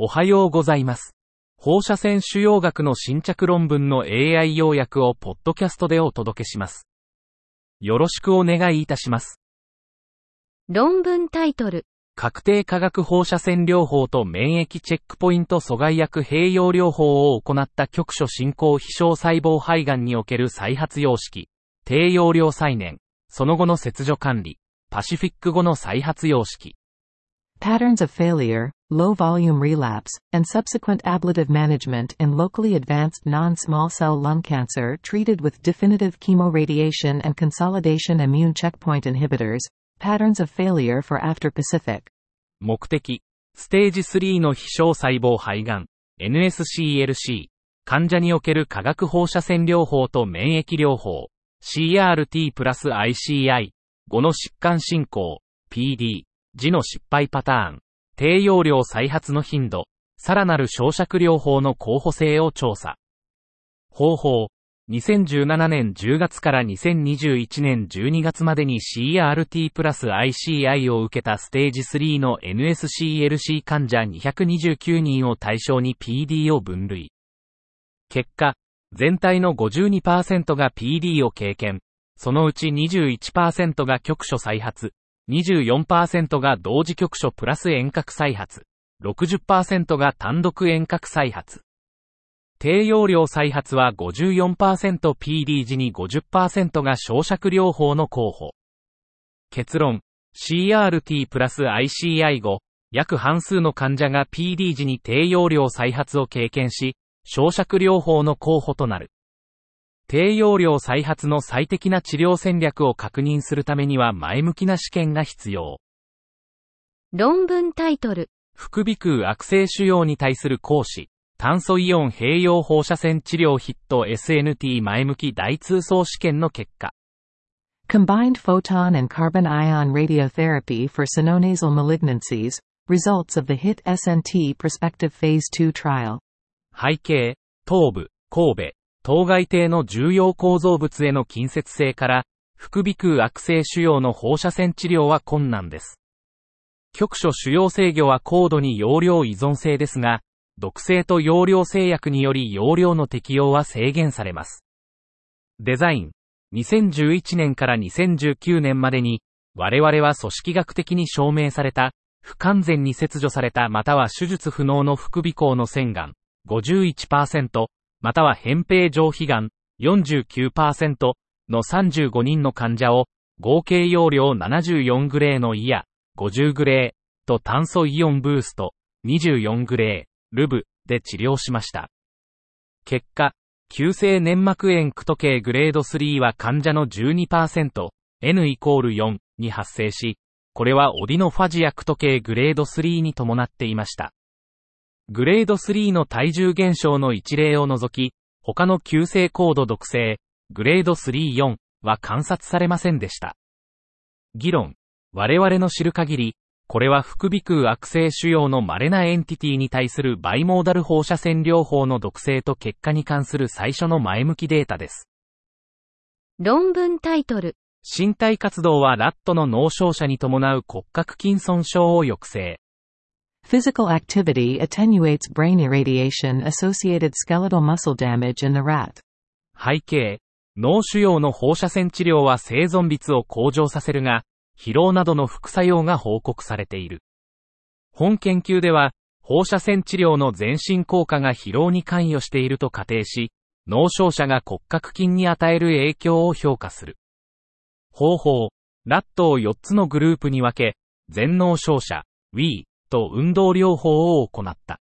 おはようございます。放射線腫瘍学の新着論文の AI 要約をポッドキャストでお届けします。よろしくお願いいたします。論文タイトル。確定化学放射線療法と免疫チェックポイント阻害薬併用療法を行った局所進行非小細胞肺がんにおける再発様式、低用量再燃、その後の切除管理、パシフィック後の再発様式。Patterns of failure, low volume relapse, and subsequent ablative management in locally advanced non-small cell lung cancer treated with definitive chemoradiation and consolidation immune checkpoint inhibitors, patterns of failure for after Pacific. 目的、ステージ3の非小細胞肺がん、NSCLC、患者における化学放射線療法と免疫療法、CRT プラス ICI、後の疾患進行、PD、時の失敗パターン、 低用量再発の頻度、さらなる焼灼療法の候補性を調査。方法、2017年10月から2021年12月までに CRT プラス ICI を受けたステージ3の NSCLC 患者229人を対象に PD を分類。結果、全体の52%が PD を経験、そのうち21%が局所再発、24%が同時局所プラス遠隔再発、60%が単独遠隔再発。低用量再発は 54%PD 時に50%が焼灼療法の候補。結論、CRT プラス ICI 後、約半数の患者が PD 時に低用量再発を経験し、焼灼療法の候補となる。低用量再発の最適な治療戦略を確認するためには前向きな試験が必要。論文タイトル。副鼻腔悪性腫瘍に対する講師、炭素イオン併用放射線治療ヒット SNT 前向き大通層試験の結果。Combined photon and carbon ion radiotherapy for sinonasal malignancies, results of the HIT SNT prospective phase 2 trial. 背景、頭部、神戸、当該体の重要構造物への近接性から、副鼻腔悪性腫瘍の放射線治療は困難です。局所腫瘍制御は高度に容量依存性ですが、毒性と容量制約により容量の適用は制限されます。デザイン。2011年から2019年までに、我々は組織学的に証明された、不完全に切除されたまたは手術不能の副鼻孔の腺がん、51%、または扁平上皮がん、49%の35人の患者を、合計容量74グレーのイヤ、50グレーと炭素イオンブースト、24グレー、ルブで治療しました。結果、急性粘膜炎クト系グレード3は患者の12%、N イコール4に発生し、これは odynophagia クト系グレード3に伴っていました。グレード3の体重減少の一例を除き、他の急性高度毒性、グレード3、4は観察されませんでした。議論。我々の知る限り、これは副鼻腔悪性腫瘍の稀な entity に対する bimodal 放射線療法の毒性と結果に関する最初の前向きデータです。論文タイトル。身体活動はラットの脳症者に伴う骨格筋損傷を抑制。Physical activity attenuates brain irradiation associated skeletal muscle damage in the rat. 背景。脳腫瘍の放射線治療は生存率を向上させるが、疲労などの副作用が報告されている。本研究では、放射線治療の全身効果が疲労に関与していると仮定し、脳症者が骨格筋に与える影響を評価する。方法、ラットを4つのグループに分け、全脳症者、Wii と運動療法を行った。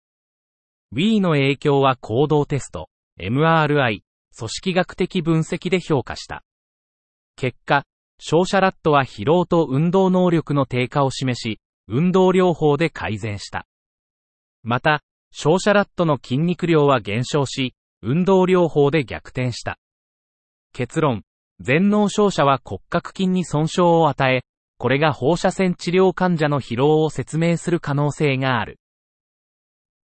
Wii の影響は行動テスト、MRI、組織学的分析で評価した。結果、照射ラットは疲労と運動能力の低下を示し、運動療法で改善した。また、照射ラットの筋肉量は減少し、運動療法で逆転した。結論、全脳照射は骨格筋に損傷を与え、これが放射線治療患者の疲労を説明する可能性がある。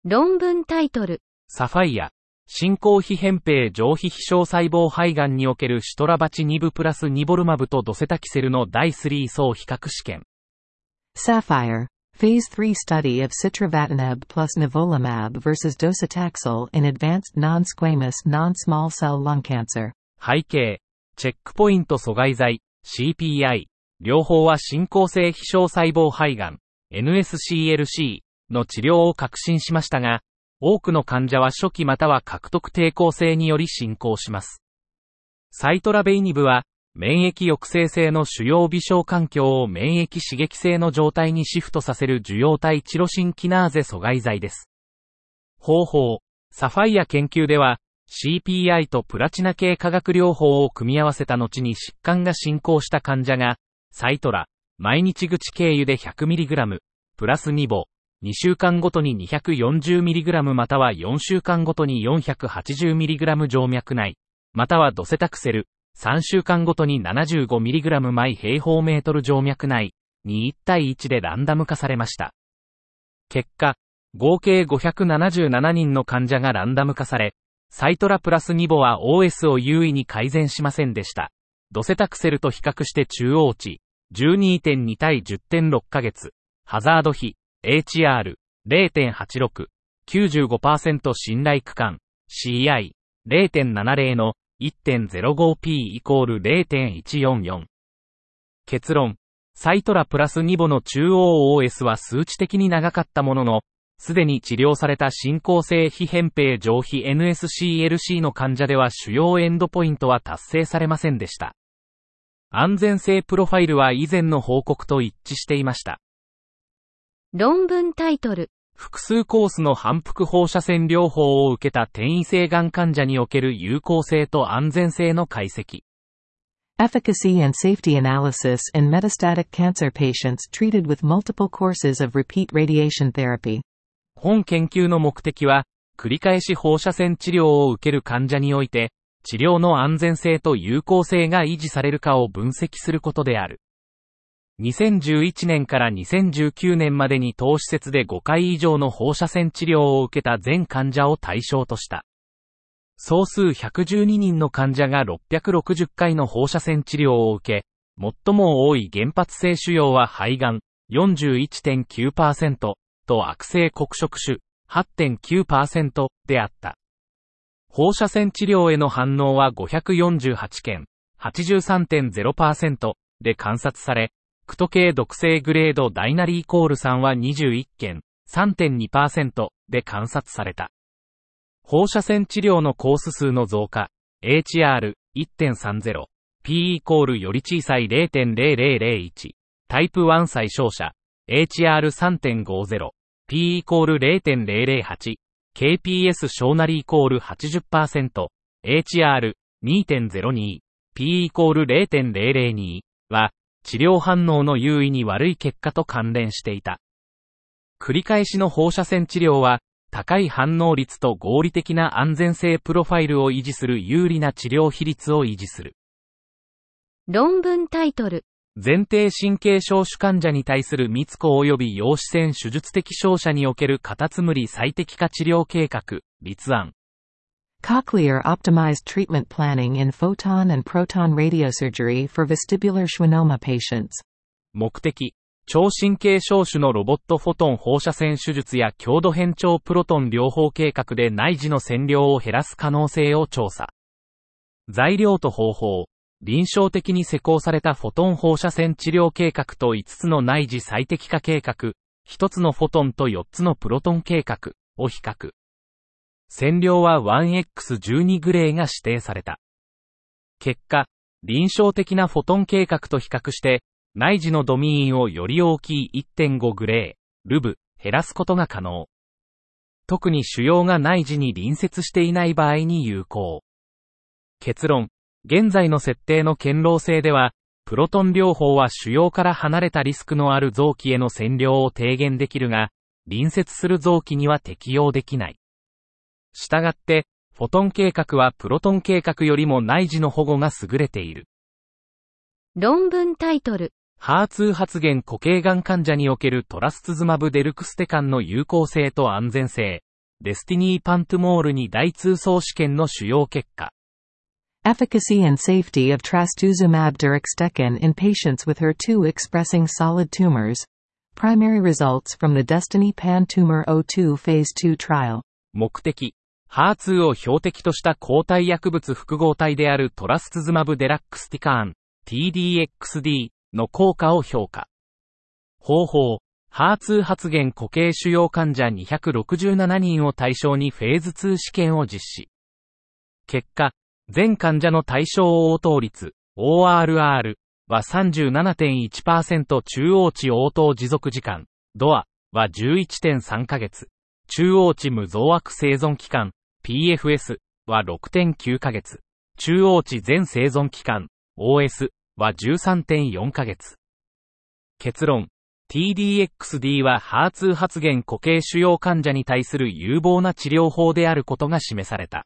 論文タイトル。サファイア。進行非扁平上皮飛翔細胞肺がんにおけるシトラバチニブプラスニボルマブとドセタキセルの第3層比較試験。サファイア。Phase 3 study of citravatinib plus nivolumab versus docetaxel in advanced non-squamous non-small cell lung cancer. 背景、チェックポイント阻害剤、CPI。両方は進行性非小細胞肺がん、NSCLC の治療を確信しましたが、多くの患者は初期または獲得抵抗性により進行します。サイトラベイニブは、免疫抑制性の主要微小環境を免疫刺激性の状態にシフトさせる受容体チロシンキナーゼ阻害剤です。方法、サファイア研究では、CPI とプラチナ系化学療法を組み合わせた後に疾患が進行した患者が、サイトラ、毎日口経由で 100mg、プラス2母、2週間ごとに 240mg または4週間ごとに 480mg 静脈内、またはドセタクセル、3週間ごとに 75mg 毎平方メートル。静脈内。に1対1でランダム化されました。結果、合計577人の患者がランダム化され、サイトラプラス2母は OS を優位に改善しませんでした。ドセタクセルと比較して中央値、12.2対10.6ヶ月、ハザード比、HR、0.86、95%信頼区間、CI、0.70の 1.05p イコール0.144。結論。サイトラプラス2母の中央 OS は数値的に長かったものの、すでに治療された進行性非扁平上皮 NSCLC の患者では主要エンドポイントは達成されませんでした。安全性プロファイルは以前の報告と一致していました。論文タイトル複数コースの反復放射線療法を受けた転移性がん患者における有効性と安全性の解析。Efficacy and safety analysis in metastatic cancer patients treated with multiple courses of repeat radiation therapy. 本研究の目的は、繰り返し放射線治療を受ける患者において、治療の安全性と有効性が維持されるかを分析することである。2011年から2019年までに当施設で5回以上の放射線治療を受けた全患者を対象とした。総数112人の患者が660回の放射線治療を受け、最も多い原発性腫瘍は肺がん41.9%と悪性黒色種8.9%であった。放射線治療への反応は548件83.0%で観察され、クト系毒性グレードダイナリーコール3は21件、3.2%で観察された。放射線治療のコース数の増加、HR1.30、P イコールより小さい0.0001、タイプ1最小者、HR3.50、P イコール0.008、KPS 小なりイコール80%、HR2.02、P イコール0.002は、治療反応の優位に悪い結果と関連していた。繰り返しの放射線治療は、高い反応率と合理的な安全性プロファイルを維持する有利な治療比率を維持する。論文タイトル。前提神経症主患者に対する密子及び陽子線手術的照射におけるカタツムリ最適化治療計画、立案。Cochlear optimized treatment planning in photon and proton radiosurgery for vestibular schwannoma patients. 目的、超神経小種のロボットフォトン放射線手術や強度変調プロトン療法計画で内耳の線量を減らす可能性を調査。材料と方法、臨床的に施行されたフォトン放射線治療計画と5つの内耳最適化計画、1つのフォトンと4つのプロトン計画を比較。占領は 1X12 グレーが指定された。結果、臨床的なフォトン計画と比較して、内耳のドミーンをより大きい1.5グレー、ルブ、減らすことが可能。特に腫瘍が内耳に隣接していない場合に有効。結論、現在の設定の堅牢性では、プロトン療法は腫瘍から離れたリスクのある臓器への線量を低減できるが、隣接する臓器には適用できない。したがって、フォトン計画はプロトン計画よりも内耳の保護が優れている。論文タイトル。 HER2発現固形がん患者におけるトラスツズマブデルクステカンの有効性と安全性。 DESTINY-PanTumor02 第2相試験の主要結果。Efficacy and safety of trastuzumab deruxtecan in patients with HER2 expressing solid tumors. Primary results from the Destiny Pan Tumor O2 Phase 2 trial. 目的、HER2 を標的とした抗体薬物複合体であるトラスツズマブデラックスティカーン、TDXD の効果を評価。方法、HER2 発現固形腫瘍患者267人を対象にフェーズ2試験を実施。結果、全患者の対象応答率、ORR は37.1%中央値応答持続時間、ドアは11.3ヶ月、中央値無増悪生存期間、PFS は6.9ヶ月、中央値全生存期間、OS は13.4ヶ月。結論、TDXD は HER2 発現固形腫瘍患者に対する有望な治療法であることが示された。